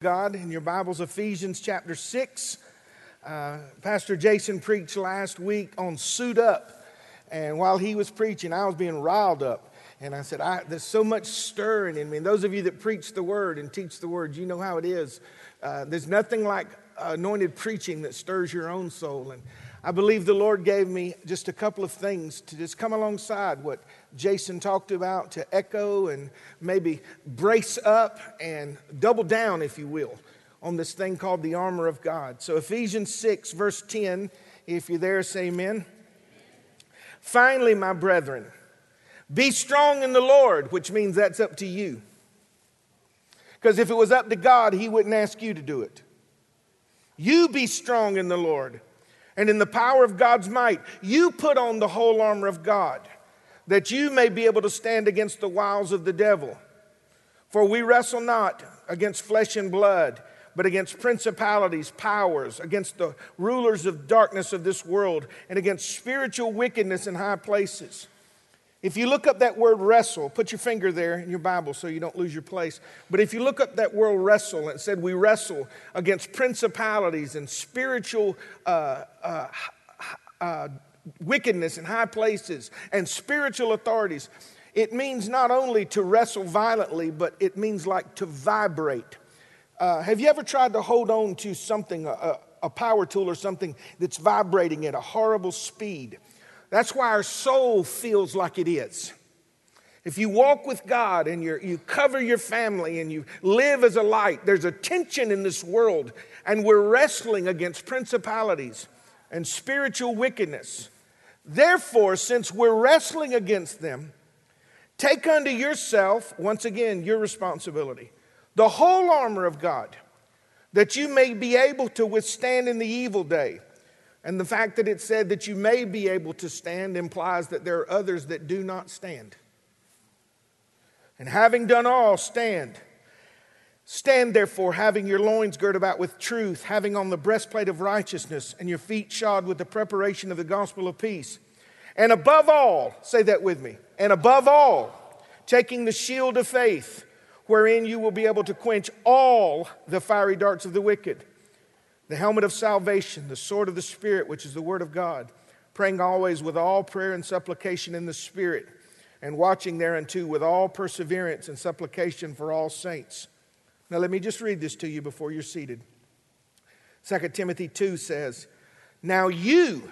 God in your Bibles, Ephesians chapter 6. Uh, Pastor Jason preached last week on suit up. And while he was preaching, I was being riled up. And I said, I, There's so much stirring in me. And those of you that preach the word and teach the word, you know how it is. Uh, there's nothing like anointed preaching that stirs your own soul. And I believe the Lord gave me just a couple of things to just come alongside what Jason talked about to echo and maybe brace up and double down, if you will, on this thing called the armor of God. So, Ephesians 6, verse 10, if you're there, say amen. Finally, my brethren, be strong in the Lord, which means that's up to you. Because if it was up to God, He wouldn't ask you to do it. You be strong in the Lord and in the power of God's might. You put on the whole armor of God that you may be able to stand against the wiles of the devil. For we wrestle not against flesh and blood, but against principalities, powers, against the rulers of darkness of this world, and against spiritual wickedness in high places. If you look up that word wrestle, put your finger there in your Bible so you don't lose your place. But if you look up that word wrestle, it said we wrestle against principalities and spiritual uh, uh, uh, wickedness in high places and spiritual authorities. It means not only to wrestle violently, but it means like to vibrate. Uh, have you ever tried to hold on to something, a, a power tool or something that's vibrating at a horrible speed? That's why our soul feels like it is. If you walk with God and you cover your family and you live as a light, there's a tension in this world, and we're wrestling against principalities and spiritual wickedness. Therefore, since we're wrestling against them, take unto yourself, once again, your responsibility, the whole armor of God, that you may be able to withstand in the evil day. And the fact that it said that you may be able to stand implies that there are others that do not stand. And having done all, stand. Stand therefore, having your loins girt about with truth, having on the breastplate of righteousness, and your feet shod with the preparation of the gospel of peace. And above all, say that with me, and above all, taking the shield of faith, wherein you will be able to quench all the fiery darts of the wicked, the helmet of salvation, the sword of the Spirit, which is the word of God, praying always with all prayer and supplication in the Spirit, and watching thereunto with all perseverance and supplication for all saints now, let me just read this to you before you're seated. 2 Timothy 2 says, Now you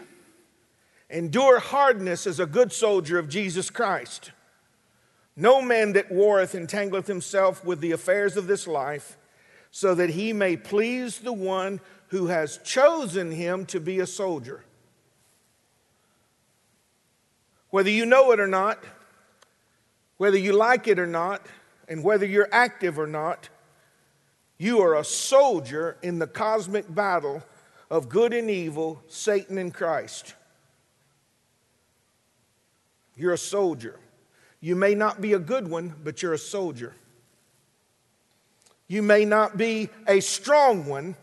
endure hardness as a good soldier of Jesus Christ. No man that warreth entangleth himself with the affairs of this life, so that he may please the one who has chosen him to be a soldier. Whether you know it or not, whether you like it or not, and whether you're active or not, you are a soldier in the cosmic battle of good and evil, Satan and Christ. You're a soldier. You may not be a good one, but you're a soldier. You may not be a strong one,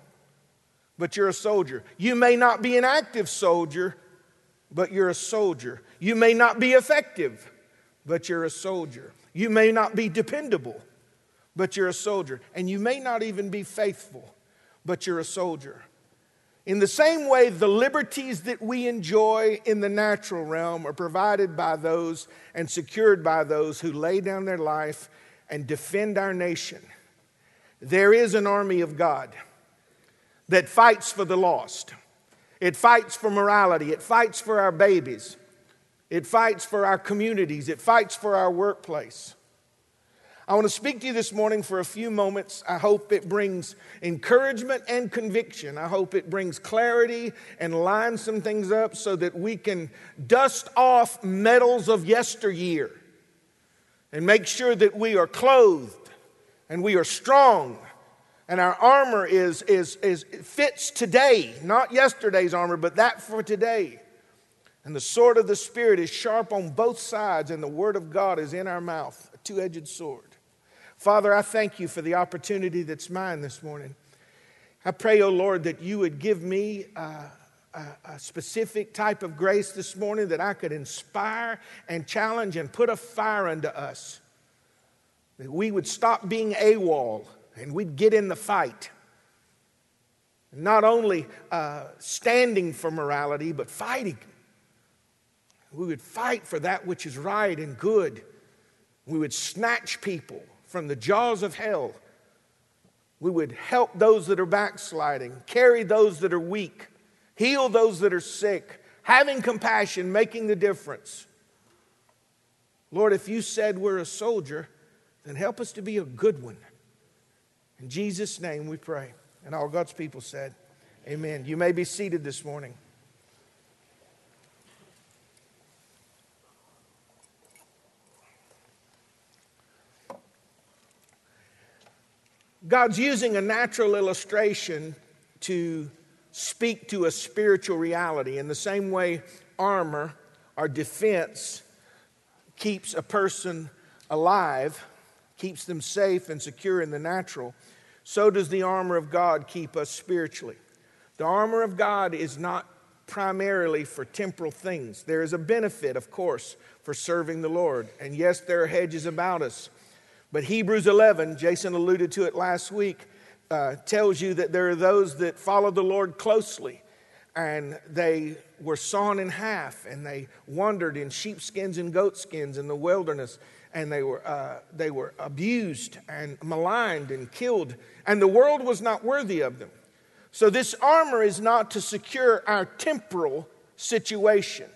but you're a soldier. You may not be an active soldier, but you're a soldier. You may not be effective, but you're a soldier. You may not be dependable, but you're a soldier. And you may not even be faithful, but you're a soldier. In the same way, the liberties that we enjoy in the natural realm are provided by those and secured by those who lay down their life and defend our nation. There is an army of God that fights for the lost. It fights for morality. It fights for our babies. It fights for our communities. It fights for our workplace. I want to speak to you this morning for a few moments. I hope it brings encouragement and conviction. I hope it brings clarity and lines some things up so that we can dust off medals of yesteryear and make sure that we are clothed and we are strong and our armor is, is, is fits today, not yesterday's armor, but that for today. And the sword of the Spirit is sharp on both sides, and the word of God is in our mouth, a two edged sword. Father, I thank you for the opportunity that's mine this morning. I pray, O oh Lord, that you would give me a, a, specific type of grace this morning that I could inspire and challenge and put a fire under us. That we would stop being AWOL and we'd get in the fight. Not only uh, standing for morality, but fighting. We would fight for that which is right and good. We would snatch people from the jaws of hell. We would help those that are backsliding, carry those that are weak, heal those that are sick, having compassion, making the difference. Lord, if you said we're a soldier, then help us to be a good one. In Jesus' name we pray. And all God's people said, Amen. You may be seated this morning. God's using a natural illustration to speak to a spiritual reality. In the same way, armor or defense keeps a person alive, keeps them safe and secure in the natural, so does the armor of God keep us spiritually. The armor of God is not primarily for temporal things. There is a benefit, of course, for serving the Lord. And yes, there are hedges about us. But Hebrews 11, Jason alluded to it last week, uh, tells you that there are those that follow the Lord closely and they were sawn in half and they wandered in sheepskins and goatskins in the wilderness and they were, uh, they were abused and maligned and killed and the world was not worthy of them so this armor is not to secure our temporal situation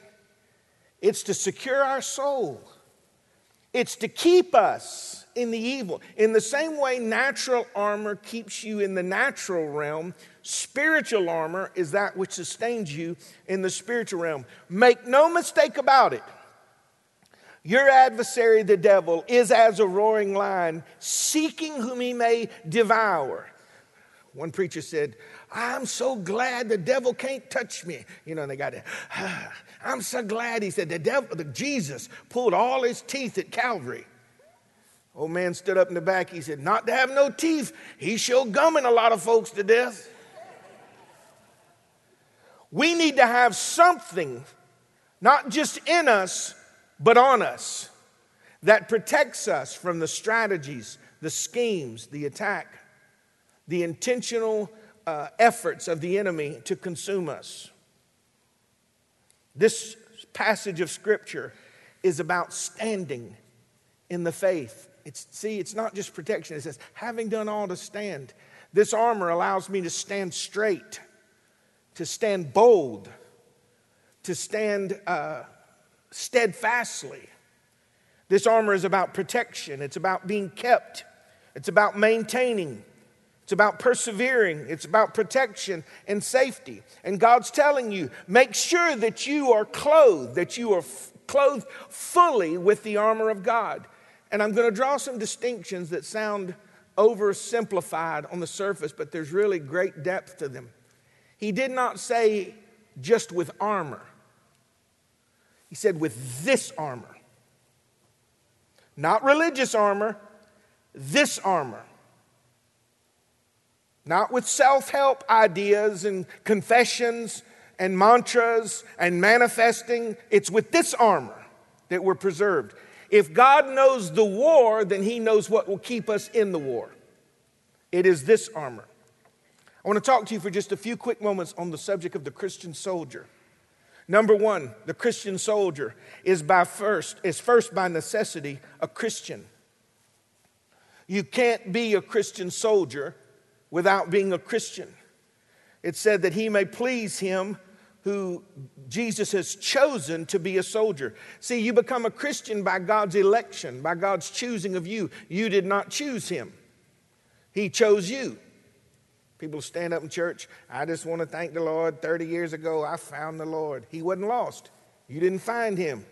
it's to secure our soul it's to keep us in the evil. In the same way, natural armor keeps you in the natural realm, spiritual armor is that which sustains you in the spiritual realm. Make no mistake about it. Your adversary, the devil, is as a roaring lion, seeking whom he may devour. One preacher said, I'm so glad the devil can't touch me. You know, they got it. I'm so glad he said the devil, the Jesus pulled all his teeth at Calvary. Old man stood up in the back. He said, Not to have no teeth. He showed gumming a lot of folks to death. We need to have something, not just in us, but on us, that protects us from the strategies, the schemes, the attack, the intentional uh, efforts of the enemy to consume us. This passage of Scripture is about standing in the faith it's, see, it's not just protection. It says, having done all to stand. This armor allows me to stand straight, to stand bold, to stand uh, steadfastly. This armor is about protection, it's about being kept, it's about maintaining, it's about persevering, it's about protection and safety. And God's telling you make sure that you are clothed, that you are f- clothed fully with the armor of God. And I'm going to draw some distinctions that sound oversimplified on the surface, but there's really great depth to them. He did not say just with armor, he said with this armor. Not religious armor, this armor. Not with self help ideas and confessions and mantras and manifesting. It's with this armor that we're preserved. If God knows the war, then He knows what will keep us in the war. It is this armor. I want to talk to you for just a few quick moments on the subject of the Christian soldier. Number one, the Christian soldier is by first, is first by necessity a Christian. You can't be a Christian soldier without being a Christian. It said that he may please him who Jesus has chosen to be a soldier. See, you become a Christian by God's election, by God's choosing of you. You did not choose him, He chose you. People stand up in church. I just want to thank the Lord. 30 years ago, I found the Lord. He wasn't lost. You didn't find him.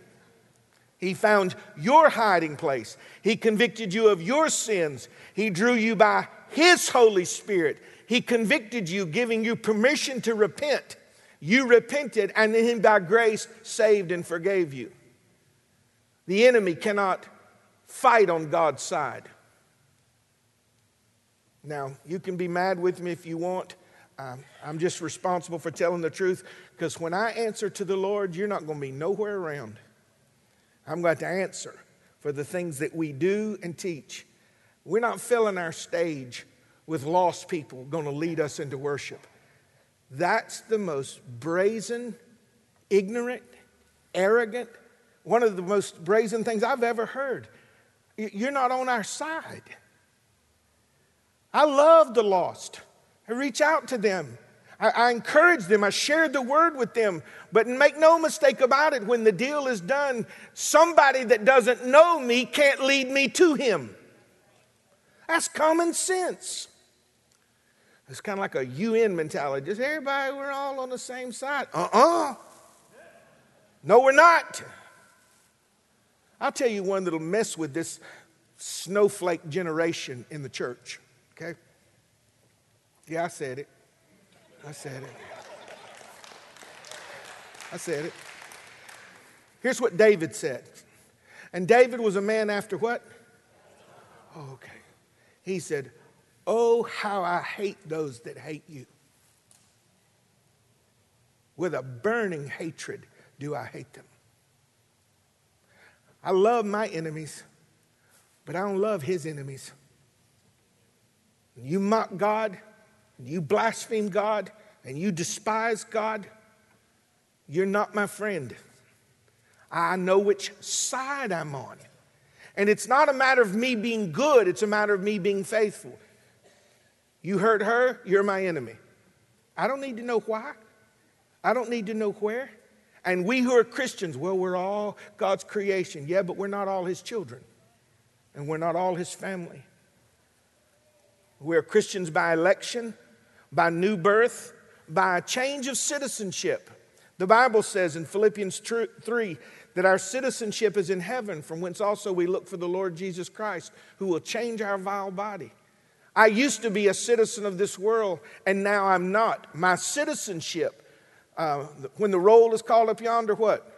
He found your hiding place. He convicted you of your sins. He drew you by His Holy Spirit. He convicted you, giving you permission to repent. You repented, and then by grace saved and forgave you. The enemy cannot fight on God's side. Now, you can be mad with me if you want. Um, I'm just responsible for telling the truth because when I answer to the Lord, you're not going to be nowhere around. I'm going to answer for the things that we do and teach. We're not filling our stage with lost people going to lead us into worship. That's the most brazen, ignorant, arrogant, one of the most brazen things I've ever heard. You're not on our side. I love the lost. I reach out to them. I, I encourage them. I share the word with them. But make no mistake about it, when the deal is done, somebody that doesn't know me can't lead me to him. That's common sense. It's kind of like a UN mentality. Just everybody, we're all on the same side. Uh uh-uh. uh No, we're not. I'll tell you one that'll mess with this snowflake generation in the church, okay? Yeah, I said it. I said it. I said it. Here's what David said. And David was a man after what? Oh, okay. He said, Oh, how I hate those that hate you. With a burning hatred do I hate them. I love my enemies, but I don't love his enemies. You mock God, you blaspheme God, and you despise God, you're not my friend. I know which side I'm on. And it's not a matter of me being good, it's a matter of me being faithful. You hurt her, you're my enemy. I don't need to know why. I don't need to know where. And we who are Christians, well, we're all God's creation. Yeah, but we're not all His children. And we're not all His family. We're Christians by election, by new birth, by a change of citizenship. The Bible says in Philippians 3 that our citizenship is in heaven, from whence also we look for the Lord Jesus Christ, who will change our vile body. I used to be a citizen of this world, and now I'm not. My citizenship uh, when the roll is called up yonder, what?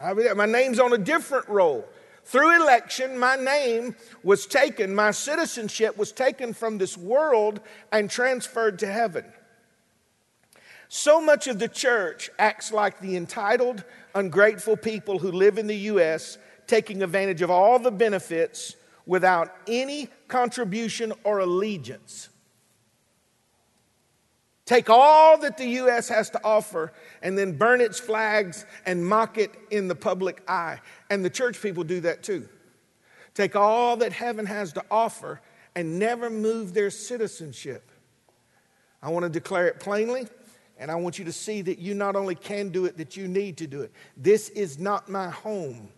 My name's on a different roll. Through election, my name was taken, my citizenship was taken from this world and transferred to heaven. So much of the church acts like the entitled, ungrateful people who live in the U.S., taking advantage of all the benefits without any contribution or allegiance. Take all that the U.S. has to offer and then burn its flags and mock it in the public eye. And the church people do that too. Take all that heaven has to offer and never move their citizenship. I want to declare it plainly, and I want you to see that you not only can do it, that you need to do it. This is not my home.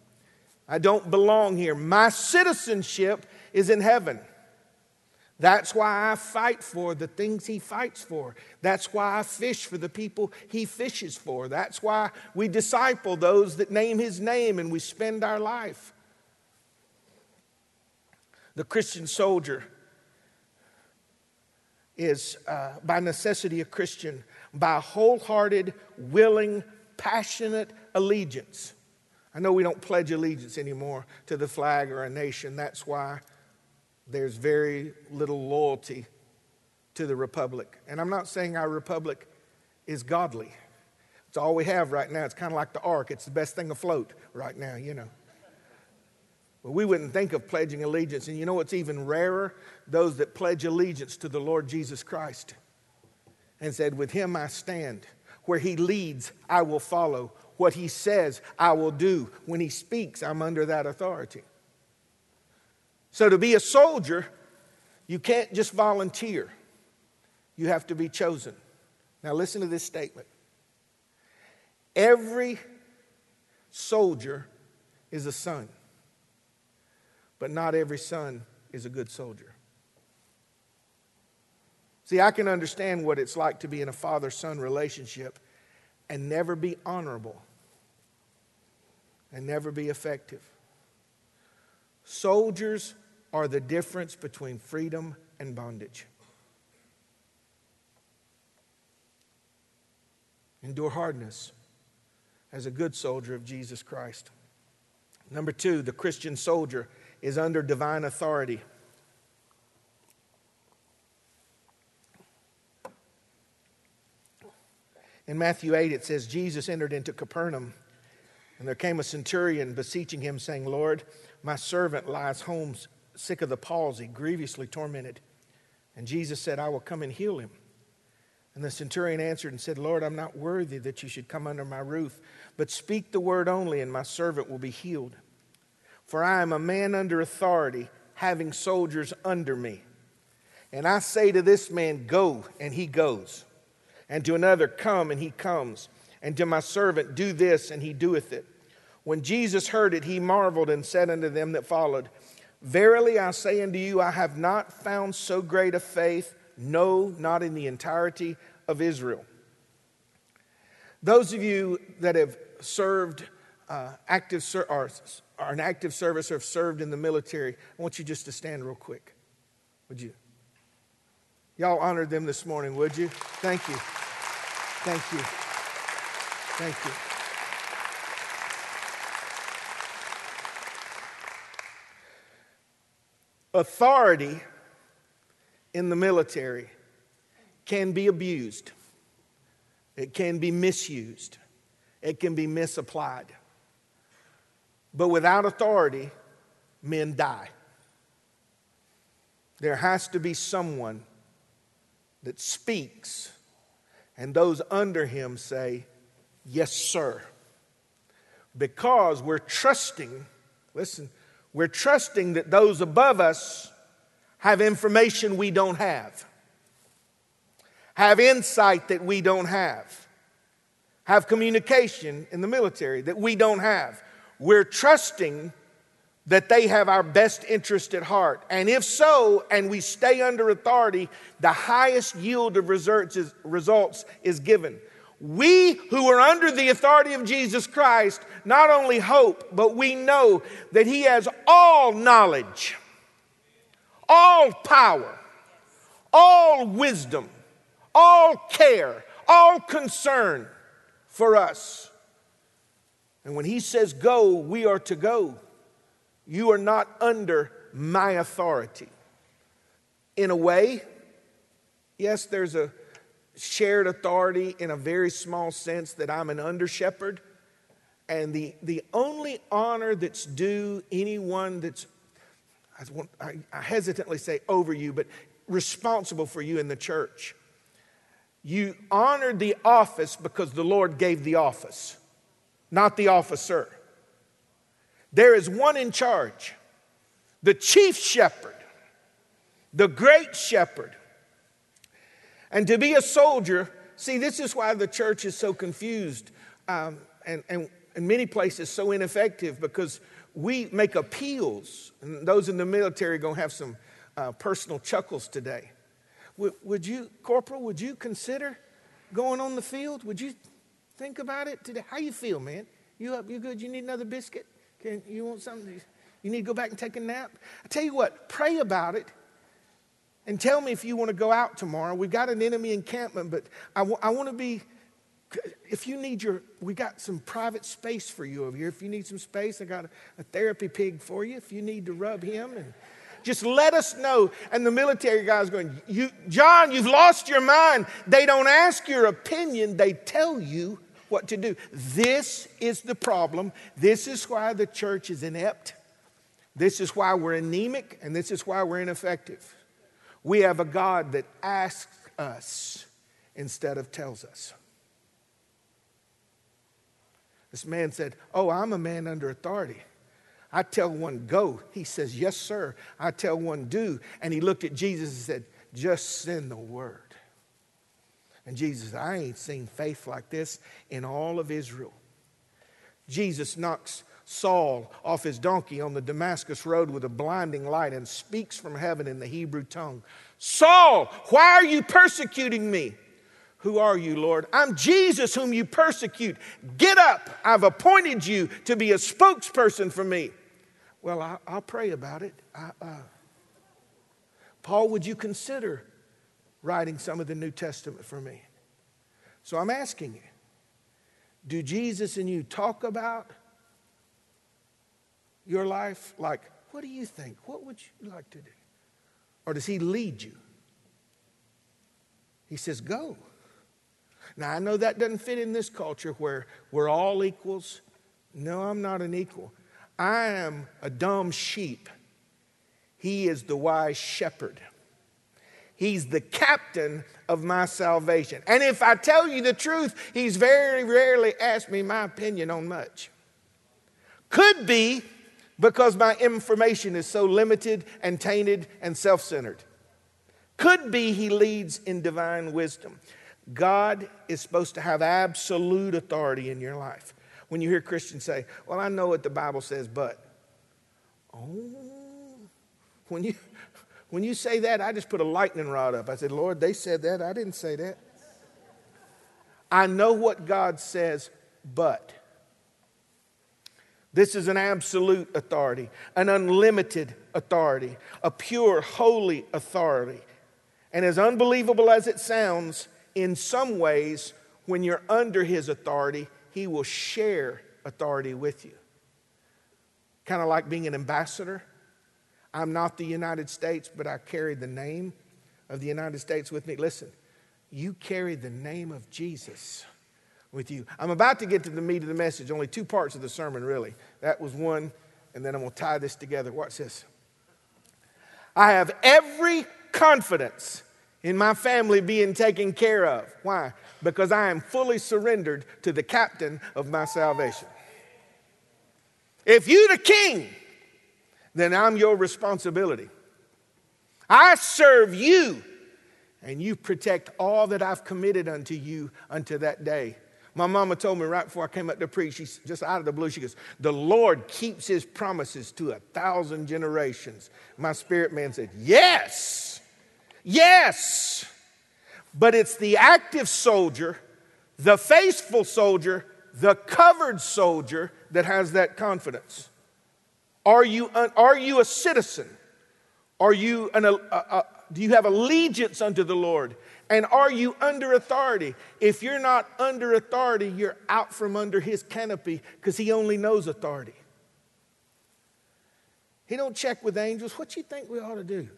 I don't belong here. My citizenship is in heaven. That's why I fight for the things he fights for. That's why I fish for the people he fishes for. That's why we disciple those that name his name and we spend our life. The Christian soldier is, uh, by necessity, a Christian by wholehearted, willing, passionate allegiance. I know we don't pledge allegiance anymore to the flag or a nation. That's why there's very little loyalty to the republic. And I'm not saying our republic is godly. It's all we have right now. It's kind of like the ark, it's the best thing afloat right now, you know. But we wouldn't think of pledging allegiance. And you know what's even rarer? Those that pledge allegiance to the Lord Jesus Christ and said, With him I stand. Where he leads, I will follow. What he says, I will do. When he speaks, I'm under that authority. So, to be a soldier, you can't just volunteer, you have to be chosen. Now, listen to this statement every soldier is a son, but not every son is a good soldier. See, I can understand what it's like to be in a father son relationship and never be honorable and never be effective. Soldiers are the difference between freedom and bondage. Endure hardness as a good soldier of Jesus Christ. Number two, the Christian soldier is under divine authority. In Matthew 8, it says, Jesus entered into Capernaum, and there came a centurion beseeching him, saying, Lord, my servant lies home sick of the palsy, grievously tormented. And Jesus said, I will come and heal him. And the centurion answered and said, Lord, I'm not worthy that you should come under my roof, but speak the word only, and my servant will be healed. For I am a man under authority, having soldiers under me. And I say to this man, Go, and he goes. And to another, Come, and he comes. And to my servant, Do this, and he doeth it. When Jesus heard it, he marveled and said unto them that followed, Verily I say unto you, I have not found so great a faith no, not in the entirety of Israel. Those of you that have served uh, active ser- or are an active service or have served in the military, I want you just to stand real quick. Would you? Y'all honored them this morning, would you? Thank you. Thank you. Thank you. Authority in the military can be abused, it can be misused, it can be misapplied. But without authority, men die. There has to be someone that speaks, and those under him say, Yes, sir. Because we're trusting, listen, we're trusting that those above us have information we don't have, have insight that we don't have, have communication in the military that we don't have. We're trusting that they have our best interest at heart. And if so, and we stay under authority, the highest yield of results is, given. We who are under the authority of Jesus Christ not only hope, but we know that He has all knowledge all power, all wisdom, all care, all concern for us. And when he says go, we are to go. You are not under my authority. In a way, yes, there's a shared authority in a very small sense that I'm an under shepherd. And the, the only honor that's due anyone that's I, want, I, I hesitantly say over you, but responsible for you in the church. You honored the office because the Lord gave the office, not the officer. There is one in charge, the chief shepherd, the great shepherd. And to be a soldier, see, this is why the church is so confused um, and, and in many places so ineffective because we make appeals, and those in the military are going to have some uh, personal chuckles today. Would, would you, Corporal, would you consider going on the field? Would you think about it today? How you feel, man? You up? You good? You need another biscuit? Can you want something? You need to go back and take a nap? I tell you what, pray about it and tell me if you want to go out tomorrow. We've got an enemy encampment, but I, w- I want to be if you need your, we got some private space for you over here. If you need some space, I got a, a therapy pig for you. If you need to rub him and just let us know. And the military guy's going, you, John, you've lost your mind. They don't ask your opinion, they tell you what to do. This is the problem. This is why the church is inept. This is why we're anemic, and this is why we're ineffective. We have a God that asks us instead of tells us. This man said, Oh, I'm a man under authority. I tell one, go. He says, Yes, sir. I tell one, do. And he looked at Jesus and said, Just send the word. And Jesus I ain't seen faith like this in all of Israel. Jesus knocks Saul off his donkey on the Damascus road with a blinding light and speaks from heaven in the Hebrew tongue Saul, why are you persecuting me? Who are you, Lord? I'm Jesus whom you persecute. Get up. I've appointed you to be a spokesperson for me. Well, I, will pray about it. I, uh, Paul, would you consider writing some of the New Testament for me? So I'm asking you do Jesus and you talk about your life like, what do you think? What would you like to do? Or does he lead you? He says, go. Now, I know that doesn't fit in this culture where we're all equals. No, I'm not an equal. I am a dumb sheep. He is the wise shepherd. He's the captain of my salvation. And if I tell you the truth, he's very rarely asked me my opinion on much. Could be because my information is so limited and tainted and self centered. Could be he leads in divine wisdom. God is supposed to have absolute authority in your life. When you hear Christians say, Well, I know what the Bible says, but. Oh, when you, when you say that, I just put a lightning rod up. I said, Lord, they said that. I didn't say that. I know what God says, but. This is an absolute authority, an unlimited authority, a pure, holy authority. And as unbelievable as it sounds, in some ways, when you're under his authority, he will share authority with you. Kind of like being an ambassador. I'm not the United States, but I carry the name of the United States with me. Listen, you carry the name of Jesus with you. I'm about to get to the meat of the message, only two parts of the sermon, really. That was one, and then I'm going to tie this together. Watch this. I have every confidence in my family being taken care of. Why? Because I am fully surrendered to the captain of my salvation. If you're the king, then I'm your responsibility. I serve you, and you protect all that I've committed unto you unto that day. My mama told me right before I came up to preach, she's just out of the blue, she goes, The Lord keeps his promises to a thousand generations. My spirit man said, Yes, yes. But it's the active soldier, the faithful soldier, the covered soldier that has that confidence. Are you, are you a citizen? Are you an, a, a, do you have allegiance unto the Lord? And are you under authority? If you're not under authority, you're out from under his canopy because he only knows authority. He don't check with angels. What you think we ought to do?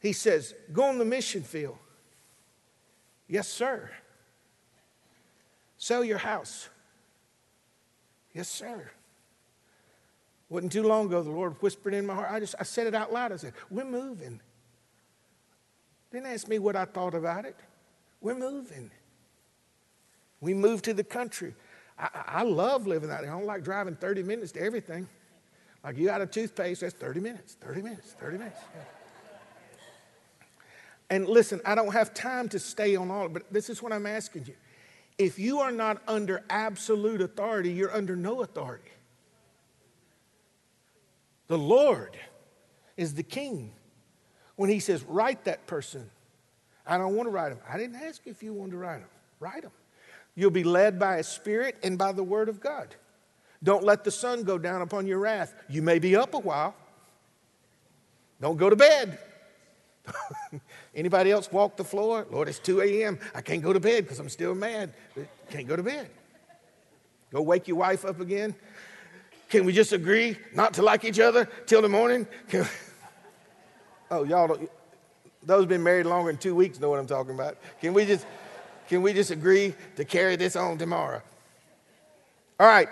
He says, "Go on the mission field." Yes, sir. Sell your house. Yes, sir. Wasn't too long ago, the Lord whispered in my heart. I just I said it out loud. I said, We're moving. Didn't ask me what I thought about it. We're moving. We moved to the country. I, I love living out there. I don't like driving 30 minutes to everything. Like you got a toothpaste, that's 30 minutes, 30 minutes, 30 minutes. And listen, I don't have time to stay on all, but this is what I'm asking you. If you are not under absolute authority, you're under no authority. The Lord is the king. When he says, write that person, I don't want to write him. I didn't ask if you wanted to write him. Write him. You'll be led by a spirit and by the word of God. Don't let the sun go down upon your wrath. You may be up a while. Don't go to bed. Anybody else walk the floor? Lord, it's 2 a.m. I can't go to bed because I'm still mad. Can't go to bed. Go wake your wife up again. Can we just agree not to like each other till the morning? Oh, y'all don't, those been married longer than two weeks know what I'm talking about. Can we just, can we just agree to carry this on tomorrow? All right.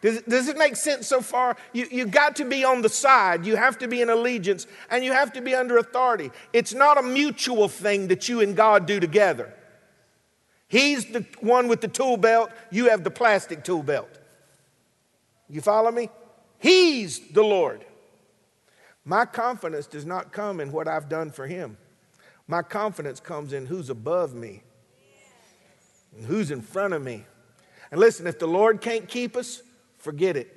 Does, does it make sense so far? You, you got to be on the side. You have to be in allegiance and you have to be under authority. It's not a mutual thing that you and God do together. He's the one with the tool belt, you have the plastic tool belt. You follow me? He's the Lord. My confidence does not come in what I've done for him. My confidence comes in who's above me and who's in front of me. And listen, if the Lord can't keep us, forget it.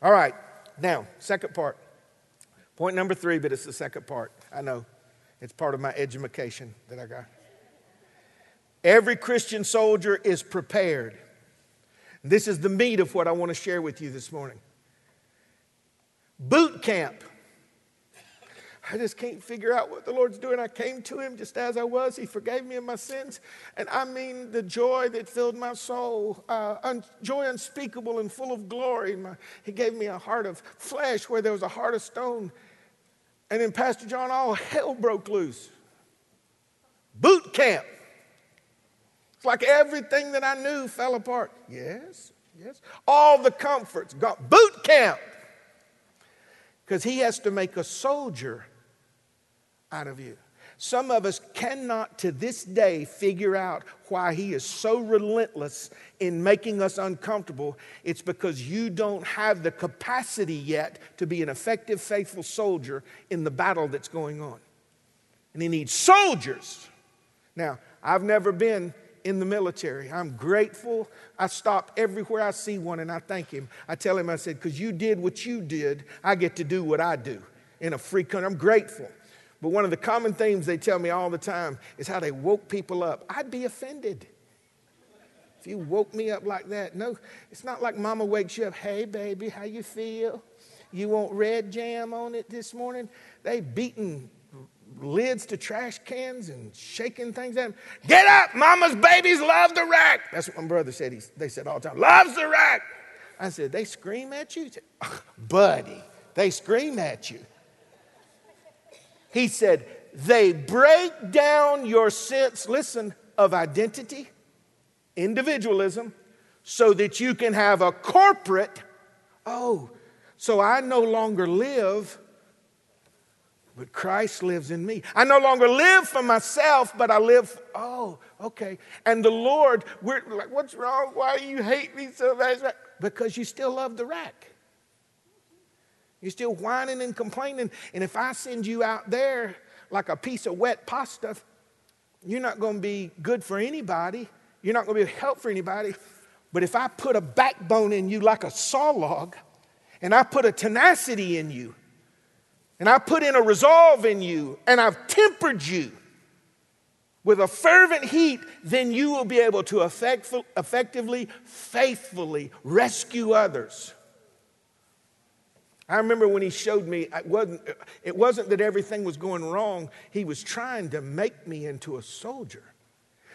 All right, now, second part. Point number three, but it's the second part. I know. It's part of my education that I got. Every Christian soldier is prepared. This is the meat of what I want to share with you this morning. Boot camp. I just can't figure out what the Lord's doing. I came to Him just as I was. He forgave me of my sins. And I mean, the joy that filled my soul, uh, un- joy unspeakable and full of glory. My, he gave me a heart of flesh where there was a heart of stone. And then, Pastor John, all hell broke loose. Boot camp. It's like everything that I knew fell apart. Yes, yes. All the comforts, got boot camp. Because he has to make a soldier out of you. Some of us cannot to this day figure out why he is so relentless in making us uncomfortable. It's because you don't have the capacity yet to be an effective, faithful soldier in the battle that's going on. And he needs soldiers. Now, I've never been in the military. I'm grateful. I stop everywhere I see one and I thank him. I tell him, I said, because you did what you did, I get to do what I do in a free country. I'm grateful. But one of the common themes they tell me all the time is how they woke people up. I'd be offended if you woke me up like that. No, it's not like mama wakes you up, hey baby, how you feel? You want red jam on it this morning? They beating lids to trash cans and shaking things at him. Get up, mama's babies love the rack. That's what my brother said. He, they said all the time, loves the rack. I said, they scream at you? Said, Buddy, they scream at you. He said, they break down your sense, listen, of identity, individualism, so that you can have a corporate, oh, so I no longer live but Christ lives in me. I no longer live for myself, but I live, oh, okay. And the Lord, we're like, what's wrong? Why do you hate me so much? Because you still love the rack. You're still whining and complaining. And if I send you out there like a piece of wet pasta, you're not going to be good for anybody. You're not going to be a help for anybody. But if I put a backbone in you like a saw log, and I put a tenacity in you, and I put in a resolve in you, and I've tempered you with a fervent heat, then you will be able to effectively, faithfully rescue others. I remember when he showed me, it wasn't, it wasn't that everything was going wrong, he was trying to make me into a soldier.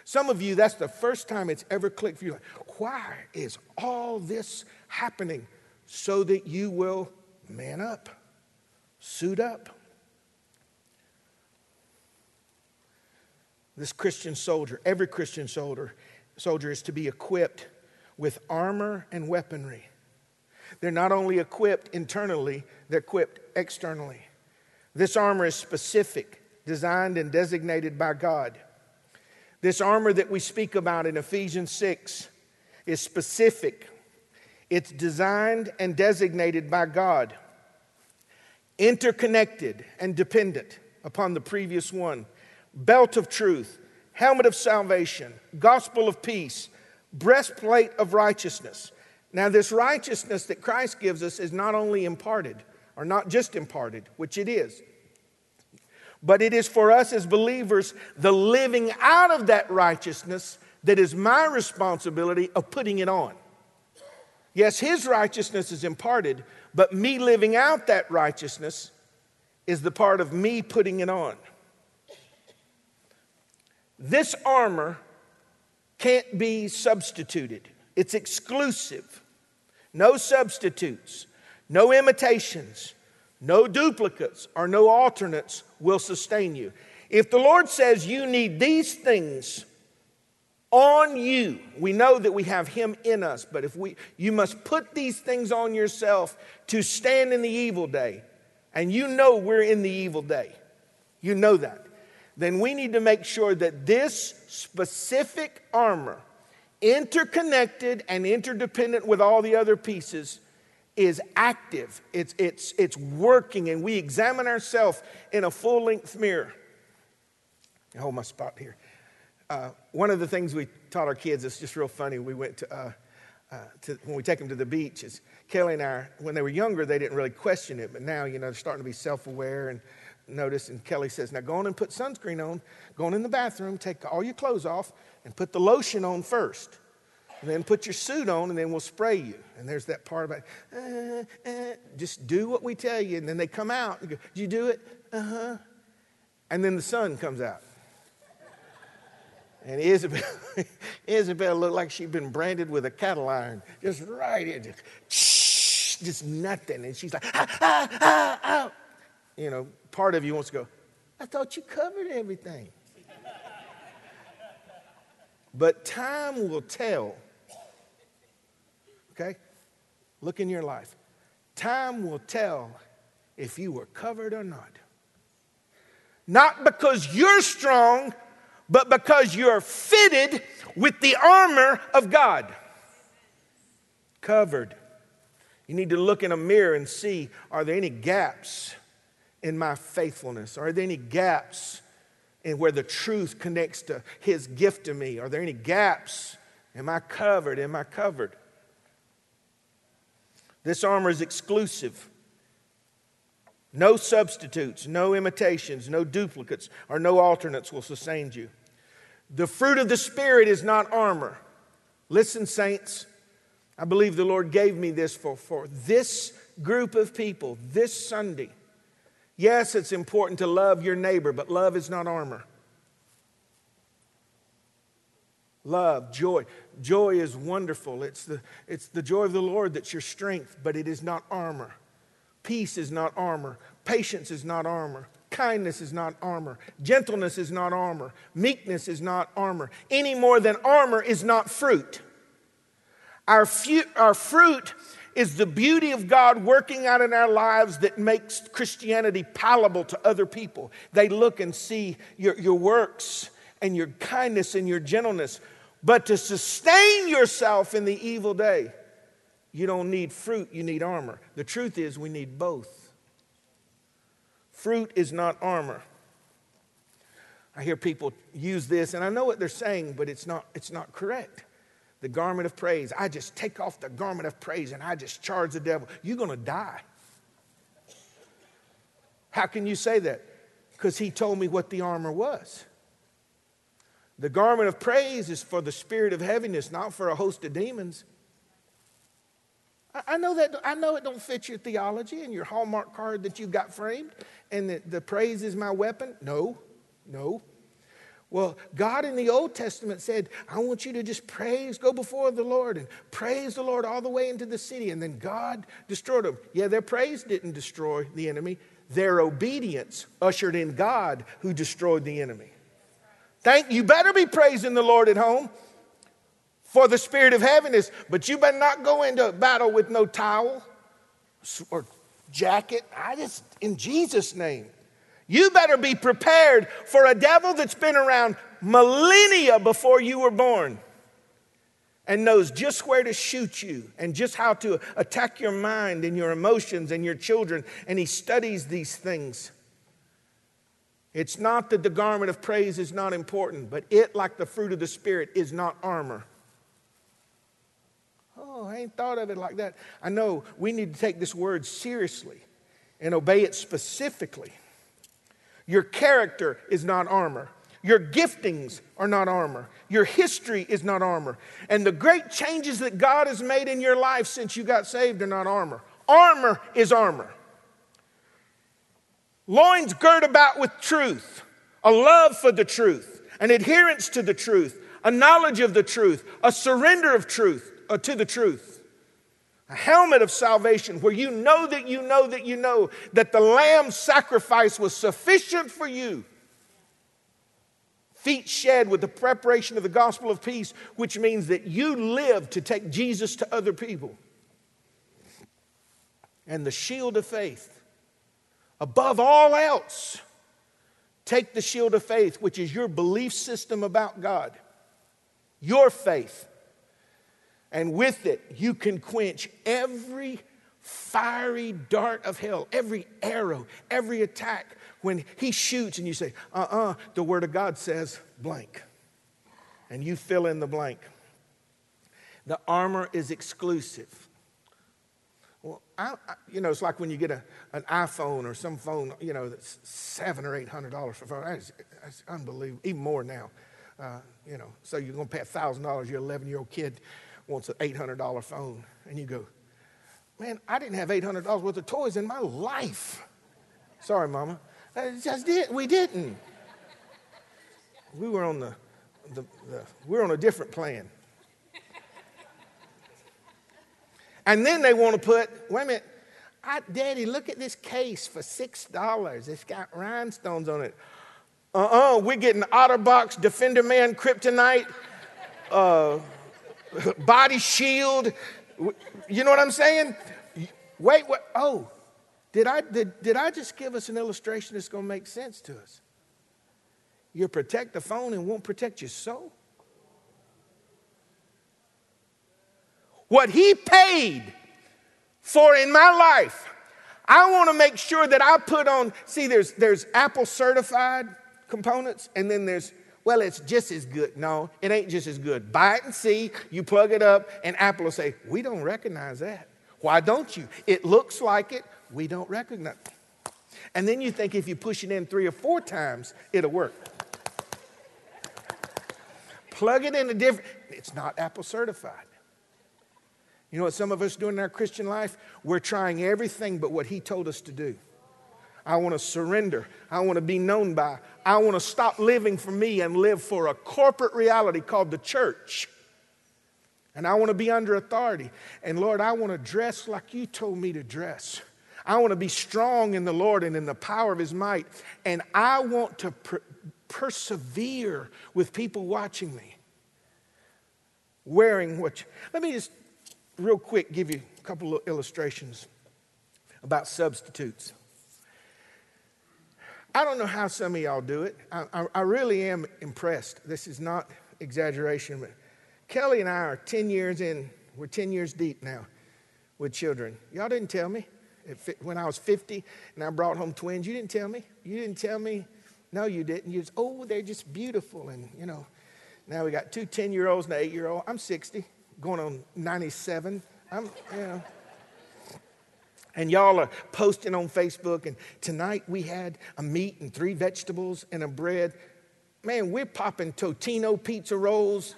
Some of you, that's the first time it's ever clicked for you. Why is all this happening? So that you will man up. Suit up. This Christian soldier, every Christian soldier, soldier is to be equipped with armor and weaponry. They're not only equipped internally, they're equipped externally. This armor is specific, designed and designated by God. This armor that we speak about in Ephesians 6 is specific. It's designed and designated by God interconnected and dependent upon the previous one. Belt of truth, helmet of salvation, gospel of peace, breastplate of righteousness. Now, this righteousness that Christ gives us is not only imparted, or not just imparted, which it is, but it is for us as believers the living out of that righteousness that is my responsibility of putting it on. Yes, His righteousness is imparted, but me living out that righteousness is the part of me putting it on. This armor can't be substituted, it's exclusive. No substitutes, no imitations, no duplicates, or no alternates will sustain you. If the Lord says you need these things on you. We know that we have him in us, but if we you must put these things on yourself to stand in the evil day. And you know we're in the evil day. You know that. Then we need to make sure that this specific armor, interconnected and interdependent with all the other pieces, is active. It's, it's, it's working, and we examine ourselves in a full length mirror. hold my spot here. Uh, one of the things we taught our kids, it's just real funny. We went to, uh, uh, to, when we take them to the beach, is Kelly and I, when they were younger, they didn't really question it, but now, you know, they're starting to be self aware and notice. And Kelly says, Now go on and put sunscreen on, go on in the bathroom, take all your clothes off, and put the lotion on first. And then put your suit on, and then we'll spray you. And there's that part about, uh, uh, just do what we tell you. And then they come out and go, Did you do it? Uh huh. And then the sun comes out. And Isabel, Isabel looked like she'd been branded with a cattle iron, just right in, just, just nothing. And she's like, ah, ah, ah, ah. You know, part of you wants to go, I thought you covered everything. but time will tell. Okay? Look in your life. Time will tell if you were covered or not. Not because you're strong, but because you're fitted with the armor of God. Covered. You need to look in a mirror and see are there any gaps in my faithfulness? Are there any gaps in where the truth connects to His gift to me? Are there any gaps? Am I covered? Am I covered? This armor is exclusive. No substitutes, no imitations, no duplicates, or no alternates will sustain you. The fruit of the Spirit is not armor. Listen, saints, I believe the Lord gave me this for, for this group of people this Sunday. Yes, it's important to love your neighbor, but love is not armor. Love, joy. Joy is wonderful. It's the, it's the joy of the Lord that's your strength, but it is not armor. Peace is not armor. Patience is not armor. Kindness is not armor. Gentleness is not armor. Meekness is not armor. Any more than armor is not fruit. Our, fu- our fruit is the beauty of God working out in our lives that makes Christianity palatable to other people. They look and see your, your works and your kindness and your gentleness. But to sustain yourself in the evil day, you don't need fruit, you need armor. The truth is, we need both. Fruit is not armor. I hear people use this, and I know what they're saying, but it's not, it's not correct the garment of praise. I just take off the garment of praise and I just charge the devil. You're going to die. How can you say that? Because he told me what the armor was. The garment of praise is for the spirit of heaviness, not for a host of demons. I know that I know it don't fit your theology and your Hallmark card that you got framed, and that the praise is my weapon. No, no. Well, God in the Old Testament said, I want you to just praise, go before the Lord and praise the Lord all the way into the city. And then God destroyed them. Yeah, their praise didn't destroy the enemy, their obedience ushered in God who destroyed the enemy. Thank you better be praising the Lord at home for the spirit of heaviness, but you better not go into battle with no towel or jacket. I just in Jesus' name. You better be prepared for a devil that's been around millennia before you were born and knows just where to shoot you and just how to attack your mind and your emotions and your children. And he studies these things. It's not that the garment of praise is not important, but it, like the fruit of the Spirit, is not armor. Oh, I ain't thought of it like that. I know we need to take this word seriously and obey it specifically. Your character is not armor. Your giftings are not armor. Your history is not armor. And the great changes that God has made in your life since you got saved are not armor. Armor is armor. Loins girt about with truth, a love for the truth, an adherence to the truth, a knowledge of the truth, a surrender of truth uh, to the truth a helmet of salvation where you know that you know that you know that the lamb sacrifice was sufficient for you. Feet shed with the preparation of the gospel of peace, which means that you live to take Jesus to other people. And the shield of faith. Above all else, take the shield of faith, which is your belief system about God, your faith and with it, you can quench every fiery dart of hell, every arrow, every attack. When he shoots and you say, uh uh-uh, uh the word of God says blank. And you fill in the blank. The armor is exclusive. Well, I, I, you know, it's like when you get a, an iPhone or some phone, you know, that's seven or eight hundred dollars for a phone. That's, that's unbelievable, even more now. Uh, you know, so you're going to pay a thousand dollars. You're 11 year old kid wants an $800 phone. And you go, man, I didn't have $800 worth of toys in my life. Sorry, mama. I just did. We didn't. We were on the, the, the We're on a different plan. And then they want to put, wait a minute, I, Daddy, look at this case for $6. It's got rhinestones on it. Uh uh-uh, uh, we are getting Otterbox, Defender Man, Kryptonite, uh, body shield. You know what I'm saying? Wait, what? Oh, did I, did, did I just give us an illustration that's going to make sense to us? You protect the phone and won't protect your soul? What he paid for in my life, I want to make sure that I put on. See, there's, there's Apple certified components, and then there's, well, it's just as good. No, it ain't just as good. Buy it and see. You plug it up, and Apple will say, We don't recognize that. Why don't you? It looks like it. We don't recognize it. And then you think if you push it in three or four times, it'll work. Plug it in a different, it's not Apple certified. You know what some of us do in our Christian life? We're trying everything but what He told us to do. I want to surrender. I want to be known by. I want to stop living for me and live for a corporate reality called the church. And I want to be under authority. And Lord, I want to dress like you told me to dress. I want to be strong in the Lord and in the power of His might. And I want to per- persevere with people watching me. Wearing what. let me just real quick give you a couple of illustrations about substitutes. I don't know how some of y'all do it. I, I, I, really am impressed. This is not exaggeration, but Kelly and I are 10 years in, we're 10 years deep now with children. Y'all didn't tell me when I was 50 and I brought home twins. You didn't tell me. You didn't tell me. No, you didn't. You just, oh, they're just beautiful. And, you know, now we got two 10 year olds and an eight year old. I'm 60 going on 97. I'm, you know. And y'all are posting on Facebook, and tonight we had a meat and three vegetables and a bread. Man, we're popping Totino pizza rolls.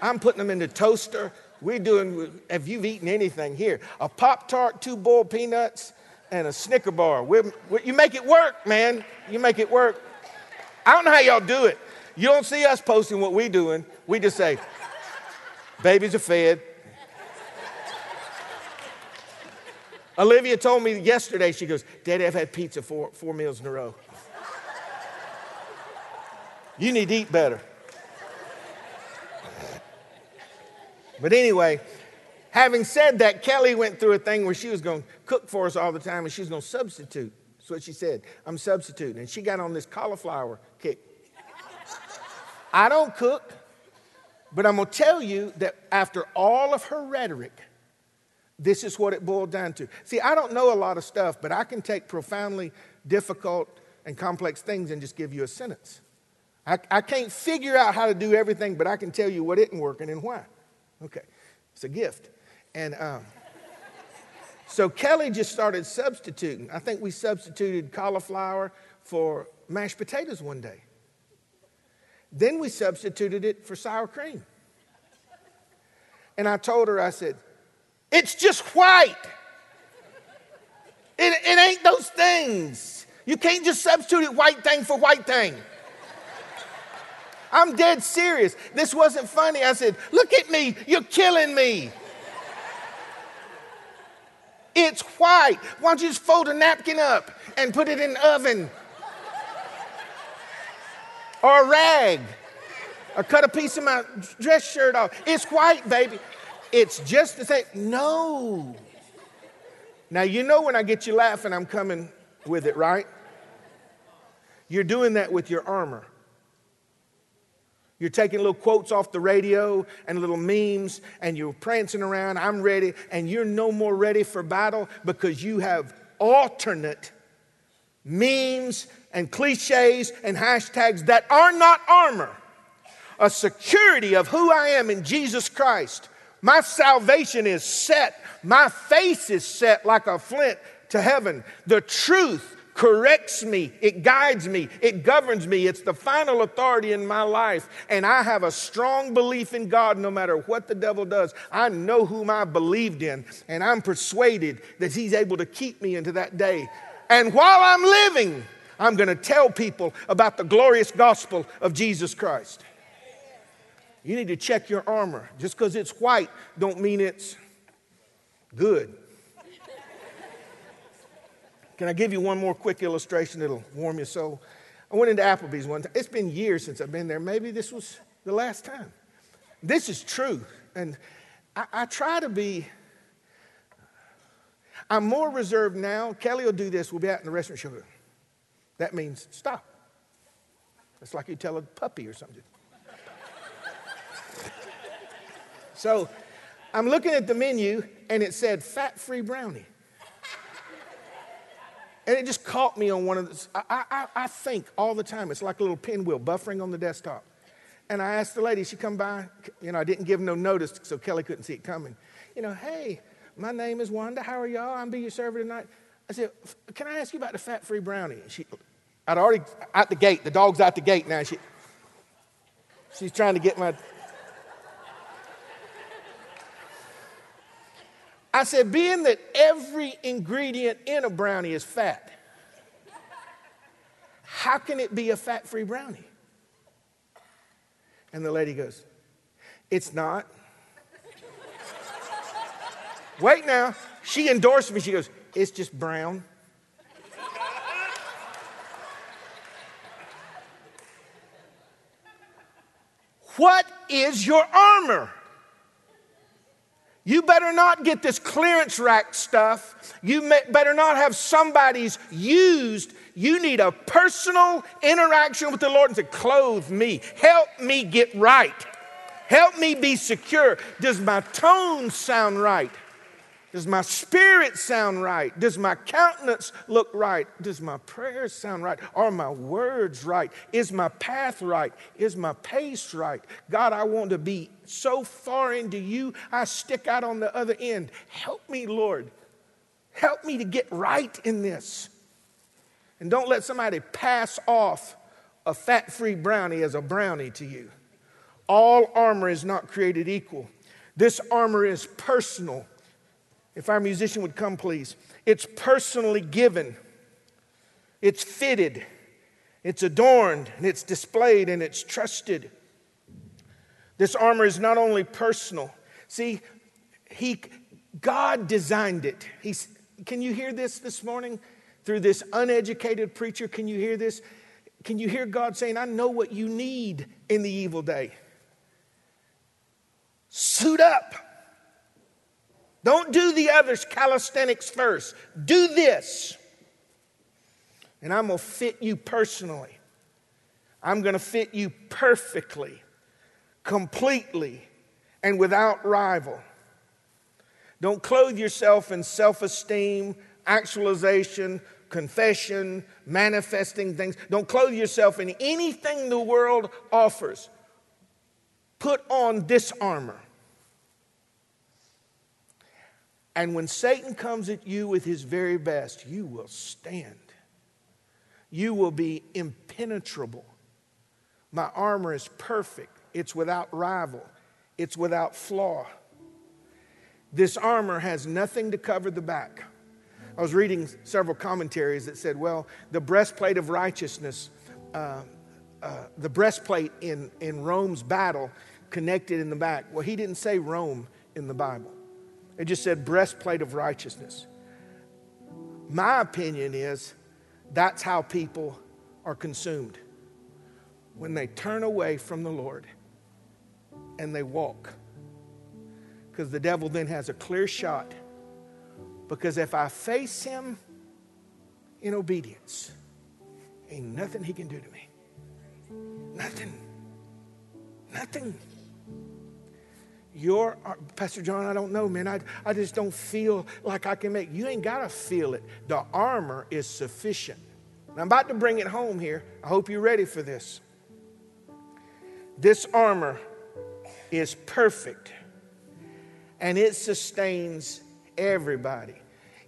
I'm putting them in the toaster. We're doing, if you've eaten anything here, a Pop Tart, two boiled peanuts, and a Snicker bar. We're, we're, you make it work, man. You make it work. I don't know how y'all do it. You don't see us posting what we're doing. We just say, Babies are fed. Olivia told me yesterday, she goes, Daddy, I've had pizza four, four meals in a row. You need to eat better. But anyway, having said that, Kelly went through a thing where she was going to cook for us all the time and she was going to substitute. That's what she said. I'm substituting. And she got on this cauliflower kick. I don't cook. But I'm going to tell you that after all of her rhetoric, this is what it boiled down to. See, I don't know a lot of stuff, but I can take profoundly difficult and complex things and just give you a sentence. I, I can't figure out how to do everything, but I can tell you what isn't working and why. Okay, it's a gift. And um, so Kelly just started substituting. I think we substituted cauliflower for mashed potatoes one day. Then we substituted it for sour cream. And I told her, I said, it's just white. It, it ain't those things. You can't just substitute white thing for white thing. I'm dead serious. This wasn't funny. I said, Look at me, you're killing me. It's white. Why don't you just fold a napkin up and put it in the oven? or a rag or cut a piece of my dress shirt off. It's white, baby. It's just the same. No. Now, you know when I get you laughing, I'm coming with it, right? You're doing that with your armor. You're taking little quotes off the radio and little memes, and you're prancing around. I'm ready, and you're no more ready for battle because you have alternate memes and cliches and hashtags that are not armor, a security of who I am in Jesus Christ. My salvation is set, my face is set like a flint to heaven. The truth corrects me, it guides me, it governs me. It's the final authority in my life. And I have a strong belief in God no matter what the devil does. I know whom I believed in, and I'm persuaded that He's able to keep me into that day. And while I'm living, I'm going to tell people about the glorious gospel of Jesus Christ. You need to check your armor. Just because it's white don't mean it's good. Can I give you one more quick illustration that'll warm your soul? I went into Applebee's one time. It's been years since I've been there. Maybe this was the last time. This is true. And I, I try to be, I'm more reserved now. Kelly will do this. We'll be out in the restaurant. She'll that means stop. It's like you tell a puppy or something. So I'm looking at the menu and it said fat free brownie. And it just caught me on one of the. I, I, I think all the time, it's like a little pinwheel buffering on the desktop. And I asked the lady, she come by, you know, I didn't give no notice so Kelly couldn't see it coming. You know, hey, my name is Wanda. How are y'all? I'm be your server tonight. I said, can I ask you about the fat-free brownie? She, I'd already out the gate. The dog's out the gate now. She, she's trying to get my. I said, being that every ingredient in a brownie is fat, how can it be a fat-free brownie? And the lady goes, It's not. Wait now. She endorsed me. She goes, It's just brown. What is your armor? You better not get this clearance rack stuff. You may, better not have somebody's used you need a personal interaction with the Lord and say, Clothe me, help me get right, help me be secure. Does my tone sound right? Does my spirit sound right? Does my countenance look right? Does my prayers sound right? Are my words right? Is my path right? Is my pace right? God, I want to be so far into you, I stick out on the other end. Help me, Lord. Help me to get right in this. And don't let somebody pass off a fat free brownie as a brownie to you. All armor is not created equal. This armor is personal. If our musician would come, please. It's personally given, it's fitted, it's adorned, and it's displayed, and it's trusted. This armor is not only personal. See, he, God designed it. He's, can you hear this this morning? through this uneducated preacher. Can you hear this? Can you hear God saying, I know what you need in the evil day? Suit up. Don't do the others calisthenics first. Do this. And I'm going to fit you personally. I'm going to fit you perfectly, completely, and without rival. Don't clothe yourself in self esteem actualization, confession, manifesting things. Don't clothe yourself in anything the world offers. Put on this armor. And when Satan comes at you with his very best, you will stand. You will be impenetrable. My armor is perfect, it's without rival, it's without flaw. This armor has nothing to cover the back. I was reading several commentaries that said, well, the breastplate of righteousness, uh, uh, the breastplate in, in Rome's battle connected in the back. Well, he didn't say Rome in the Bible, it just said breastplate of righteousness. My opinion is that's how people are consumed when they turn away from the Lord and they walk. Because the devil then has a clear shot because if I face him in obedience, ain't nothing he can do to me. Nothing. Nothing. Your, uh, Pastor John, I don't know, man. I, I just don't feel like I can make. You ain't got to feel it. The armor is sufficient. I'm about to bring it home here. I hope you're ready for this. This armor is perfect and it sustains everybody.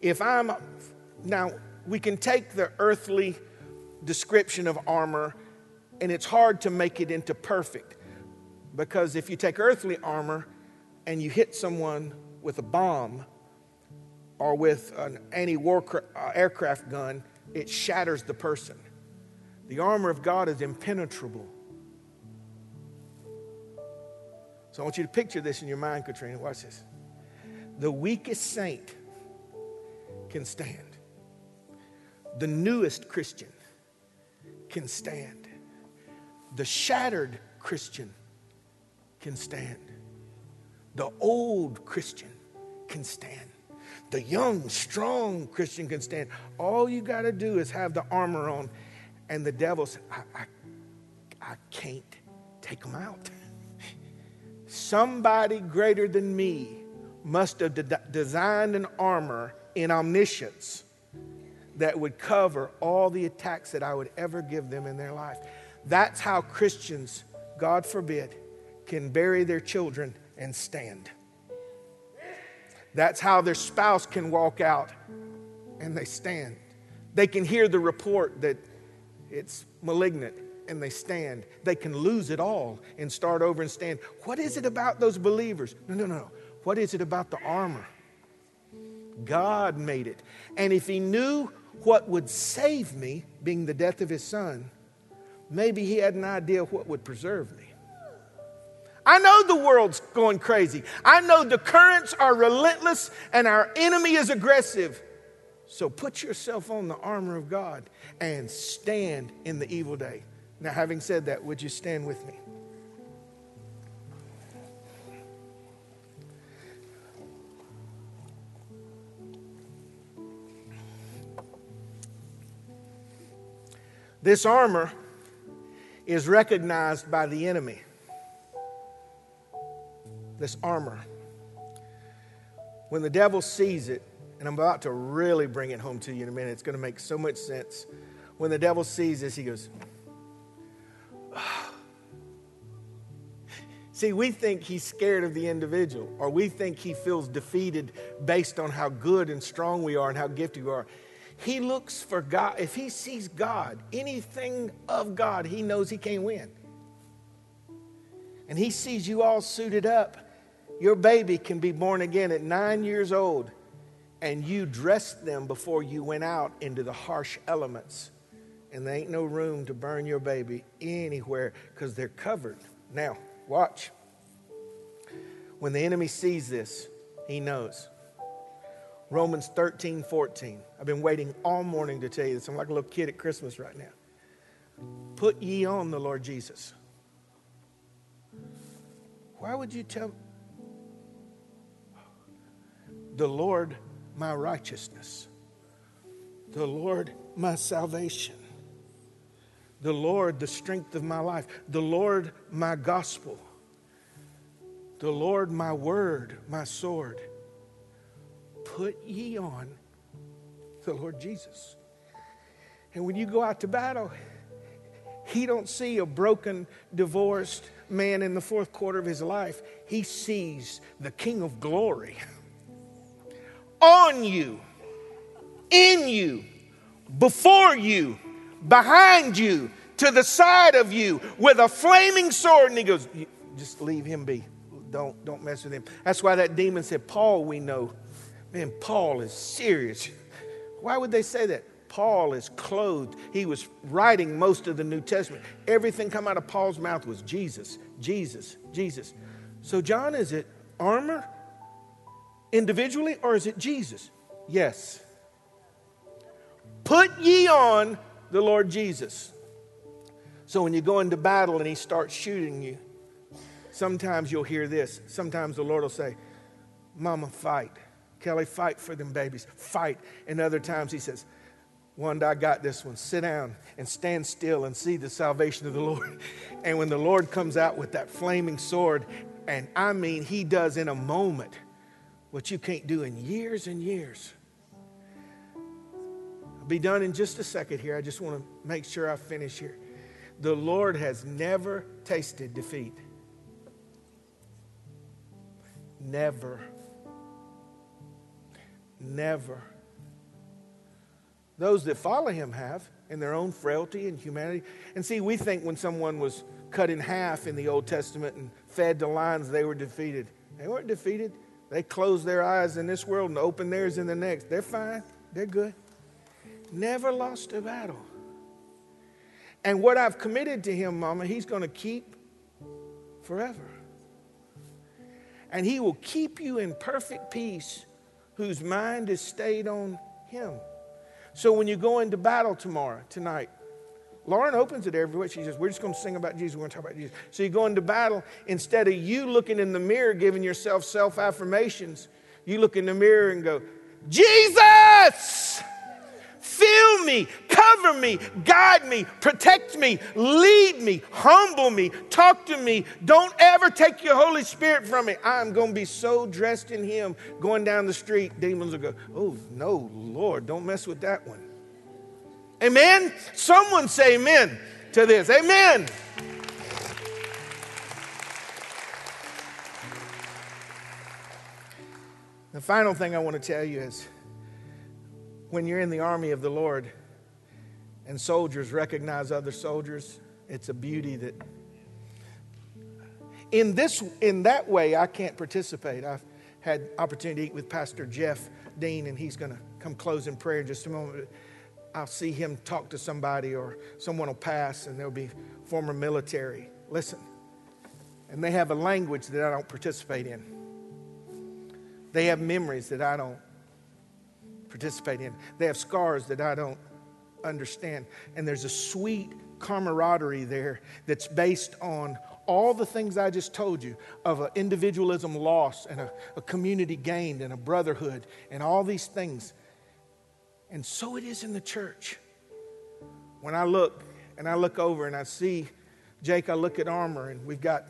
If I'm, now we can take the earthly description of armor and it's hard to make it into perfect because if you take earthly armor and you hit someone with a bomb or with an anti war uh, aircraft gun, it shatters the person. The armor of God is impenetrable. So I want you to picture this in your mind, Katrina. Watch this the weakest saint can stand. The newest Christian can stand. The shattered Christian can stand. The old Christian can stand. The young, strong Christian can stand. All you got to do is have the armor on, and the devil said, I, I I can't take them out. Somebody greater than me must have de- designed an armor in omniscience that would cover all the attacks that I would ever give them in their life. That's how Christians, God forbid, can bury their children and stand. That's how their spouse can walk out and they stand. They can hear the report that it's malignant and they stand. They can lose it all and start over and stand. What is it about those believers? No, no, no. What is it about the armor? God made it. And if He knew what would save me, being the death of His Son, maybe He had an idea what would preserve me. I know the world's going crazy. I know the currents are relentless and our enemy is aggressive. So put yourself on the armor of God and stand in the evil day. Now, having said that, would you stand with me? This armor is recognized by the enemy. This armor. When the devil sees it, and I'm about to really bring it home to you in a minute, it's going to make so much sense. When the devil sees this, he goes, See, we think he's scared of the individual, or we think he feels defeated based on how good and strong we are and how gifted we are. He looks for God. If he sees God, anything of God, he knows he can't win. And he sees you all suited up. Your baby can be born again at nine years old, and you dressed them before you went out into the harsh elements. And there ain't no room to burn your baby anywhere because they're covered. Now, watch. When the enemy sees this, he knows. Romans 13, 14. I've been waiting all morning to tell you this. I'm like a little kid at Christmas right now. Put ye on the Lord Jesus. Why would you tell the Lord my righteousness, the Lord my salvation, the Lord the strength of my life, the Lord my gospel, the Lord my word, my sword? Put ye on the Lord Jesus. And when you go out to battle, he don't see a broken, divorced man in the fourth quarter of his life. He sees the King of glory on you, in you, before you, behind you, to the side of you, with a flaming sword. And he goes, just leave him be. Don't, don't mess with him. That's why that demon said, Paul, we know Man, Paul is serious. Why would they say that? Paul is clothed. He was writing most of the New Testament. Everything come out of Paul's mouth was Jesus, Jesus, Jesus. So, John, is it armor individually or is it Jesus? Yes. Put ye on the Lord Jesus. So, when you go into battle and he starts shooting you, sometimes you'll hear this. Sometimes the Lord will say, Mama, fight. Kelly, fight for them babies. Fight. And other times he says, Wanda, I got this one. Sit down and stand still and see the salvation of the Lord. And when the Lord comes out with that flaming sword, and I mean, he does in a moment what you can't do in years and years. I'll be done in just a second here. I just want to make sure I finish here. The Lord has never tasted defeat. Never. Never. Those that follow him have in their own frailty and humanity. And see, we think when someone was cut in half in the Old Testament and fed to lions, they were defeated. They weren't defeated. They close their eyes in this world and open theirs in the next. They're fine. They're good. Never lost a battle. And what I've committed to him, Mama, he's going to keep forever. And he will keep you in perfect peace whose mind is stayed on Him. So when you go into battle tomorrow, tonight, Lauren opens it every week. She says, We're just going to sing about Jesus. We're going to talk about Jesus. So you go into battle, instead of you looking in the mirror, giving yourself self affirmations, you look in the mirror and go, Jesus, fill me, cover me, guide me, protect me, lead me, humble me, talk to me. Don't ever take your Holy Spirit from me. I'm going to be so dressed in Him going down the street, demons will go, Oh, no, Lord, don't mess with that one. Amen? Someone say amen to this. Amen. The final thing I want to tell you is when you're in the army of the Lord and soldiers recognize other soldiers, it's a beauty that in this in that way I can't participate. I've had opportunity to eat with Pastor Jeff Dean and he's going to come close in prayer in just a moment. I'll see him talk to somebody or someone will pass and there'll be former military. Listen. And they have a language that I don't participate in. They have memories that I don't participate in. They have scars that I don't understand. And there's a sweet camaraderie there that's based on all the things I just told you of an individualism lost and a, a community gained and a brotherhood and all these things. And so it is in the church. When I look and I look over and I see Jake, I look at armor and we've got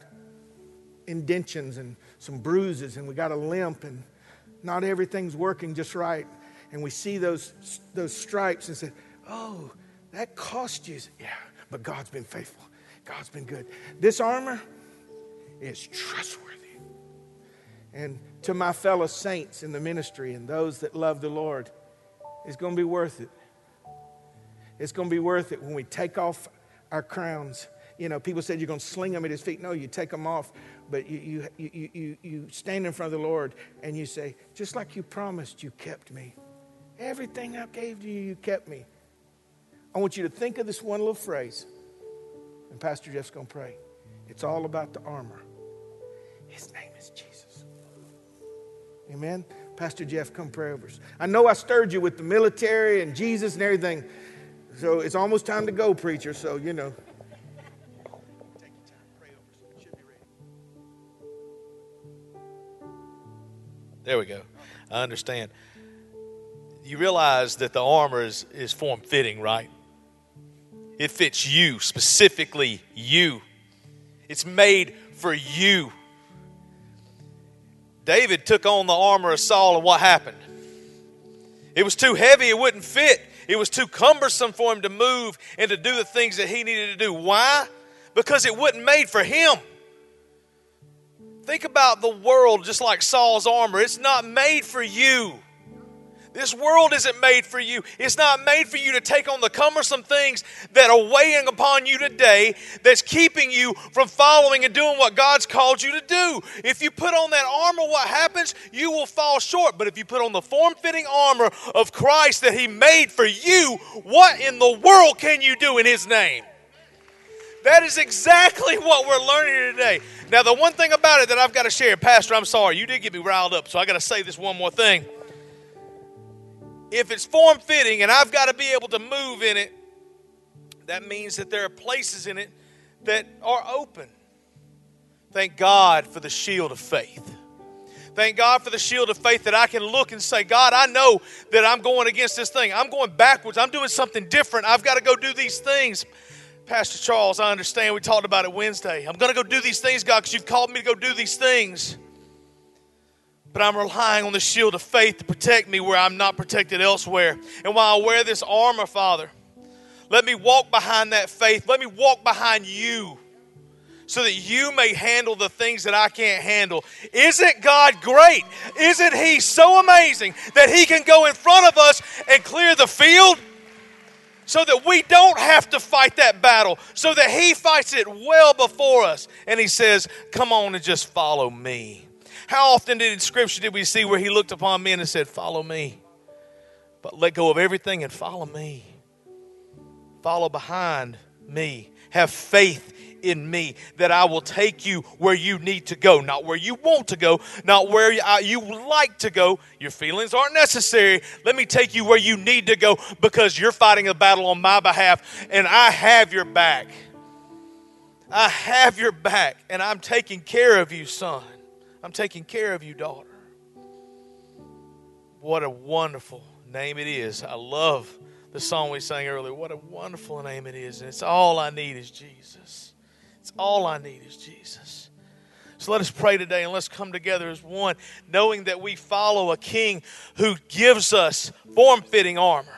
indentions and some bruises and we got a limp and not everything's working just right. And we see those, those stripes and say, oh, that cost you. Yeah, but God's been faithful. God's been good. This armor is trustworthy. And to my fellow saints in the ministry and those that love the Lord, it's going to be worth it. It's going to be worth it when we take off our crowns. You know, people said you're going to sling them at his feet. No, you take them off but you, you, you, you, you stand in front of the Lord and you say, just like you promised, you kept me. Everything I gave to you, you kept me. I want you to think of this one little phrase, and Pastor Jeff's going to pray. It's all about the armor. His name is Jesus. Amen. Pastor Jeff, come pray over us. I know I stirred you with the military and Jesus and everything. So it's almost time to go, preacher. So, you know. Take your time. Pray over us. Should be ready. There we go. I understand. You realize that the armor is, is form fitting, right? It fits you, specifically you. It's made for you. David took on the armor of Saul, and what happened? It was too heavy, it wouldn't fit. It was too cumbersome for him to move and to do the things that he needed to do. Why? Because it wasn't made for him. Think about the world just like Saul's armor. It's not made for you. This world isn't made for you. It's not made for you to take on the cumbersome things that are weighing upon you today that's keeping you from following and doing what God's called you to do. If you put on that armor, what happens? You will fall short. But if you put on the form fitting armor of Christ that He made for you, what in the world can you do in His name? That is exactly what we're learning today. Now, the one thing about it that I've got to share, Pastor, I'm sorry, you did get me riled up, so I got to say this one more thing. If it's form fitting and I've got to be able to move in it, that means that there are places in it that are open. Thank God for the shield of faith. Thank God for the shield of faith that I can look and say, God, I know that I'm going against this thing. I'm going backwards. I'm doing something different. I've got to go do these things. Pastor Charles, I understand we talked about it Wednesday. I'm going to go do these things, God, because you've called me to go do these things. But I'm relying on the shield of faith to protect me where I'm not protected elsewhere. And while I wear this armor, Father, let me walk behind that faith. Let me walk behind you so that you may handle the things that I can't handle. Isn't God great? Isn't He so amazing that He can go in front of us and clear the field? so that we don't have to fight that battle, so that He fights it well before us. And He says, Come on and just follow me. How often did in Scripture did we see where He looked upon men and said, Follow me? But let go of everything and follow me. Follow behind me. Have faith in me that I will take you where you need to go, not where you want to go, not where you uh, like to go. Your feelings aren't necessary. Let me take you where you need to go because you're fighting a battle on my behalf and I have your back. I have your back and I'm taking care of you, son. I'm taking care of you, daughter. What a wonderful name it is. I love the song we sang earlier. What a wonderful name it is. And it's all I need is Jesus. It's all I need is Jesus. So let us pray today and let's come together as one, knowing that we follow a king who gives us form fitting armor,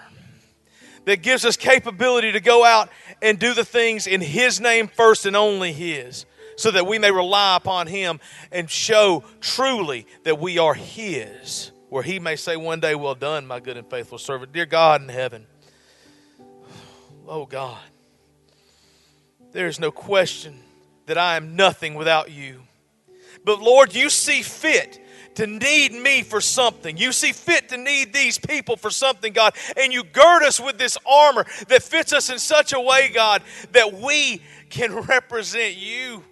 that gives us capability to go out and do the things in his name first and only his, so that we may rely upon him and show truly that we are his, where he may say one day, Well done, my good and faithful servant. Dear God in heaven, Oh God, there is no question that I am nothing without you. But Lord, you see fit to need me for something. You see fit to need these people for something, God. And you gird us with this armor that fits us in such a way, God, that we can represent you,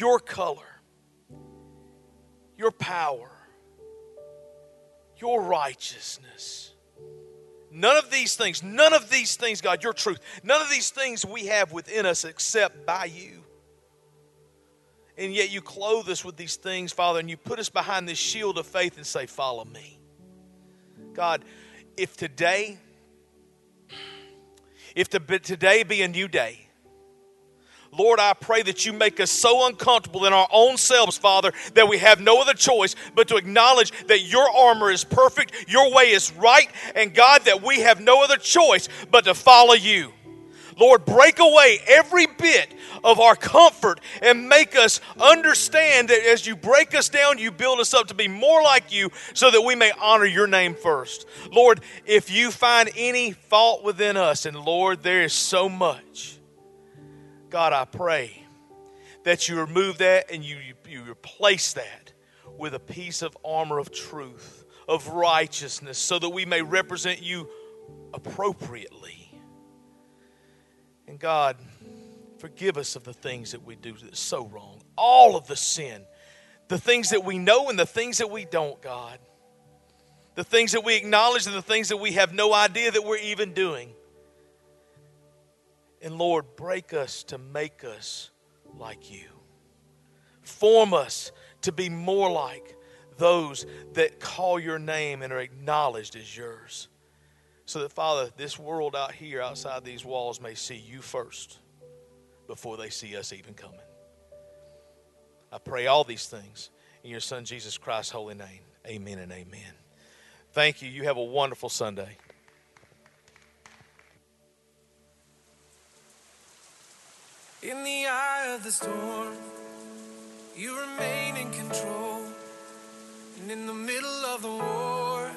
your color, your power, your righteousness. None of these things, none of these things, God, your truth, none of these things we have within us except by you. And yet you clothe us with these things, Father, and you put us behind this shield of faith and say, Follow me. God, if today, if today be a new day, Lord, I pray that you make us so uncomfortable in our own selves, Father, that we have no other choice but to acknowledge that your armor is perfect, your way is right, and God, that we have no other choice but to follow you. Lord, break away every bit of our comfort and make us understand that as you break us down, you build us up to be more like you so that we may honor your name first. Lord, if you find any fault within us, and Lord, there is so much God, I pray that you remove that and you, you replace that with a piece of armor of truth, of righteousness, so that we may represent you appropriately. And God, forgive us of the things that we do that's so wrong. All of the sin, the things that we know and the things that we don't, God. The things that we acknowledge and the things that we have no idea that we're even doing. And Lord, break us to make us like you. Form us to be more like those that call your name and are acknowledged as yours. So that, Father, this world out here outside these walls may see you first before they see us even coming. I pray all these things in your Son, Jesus Christ's holy name. Amen and amen. Thank you. You have a wonderful Sunday. In the eye of the storm, you remain in control. And in the middle of the war,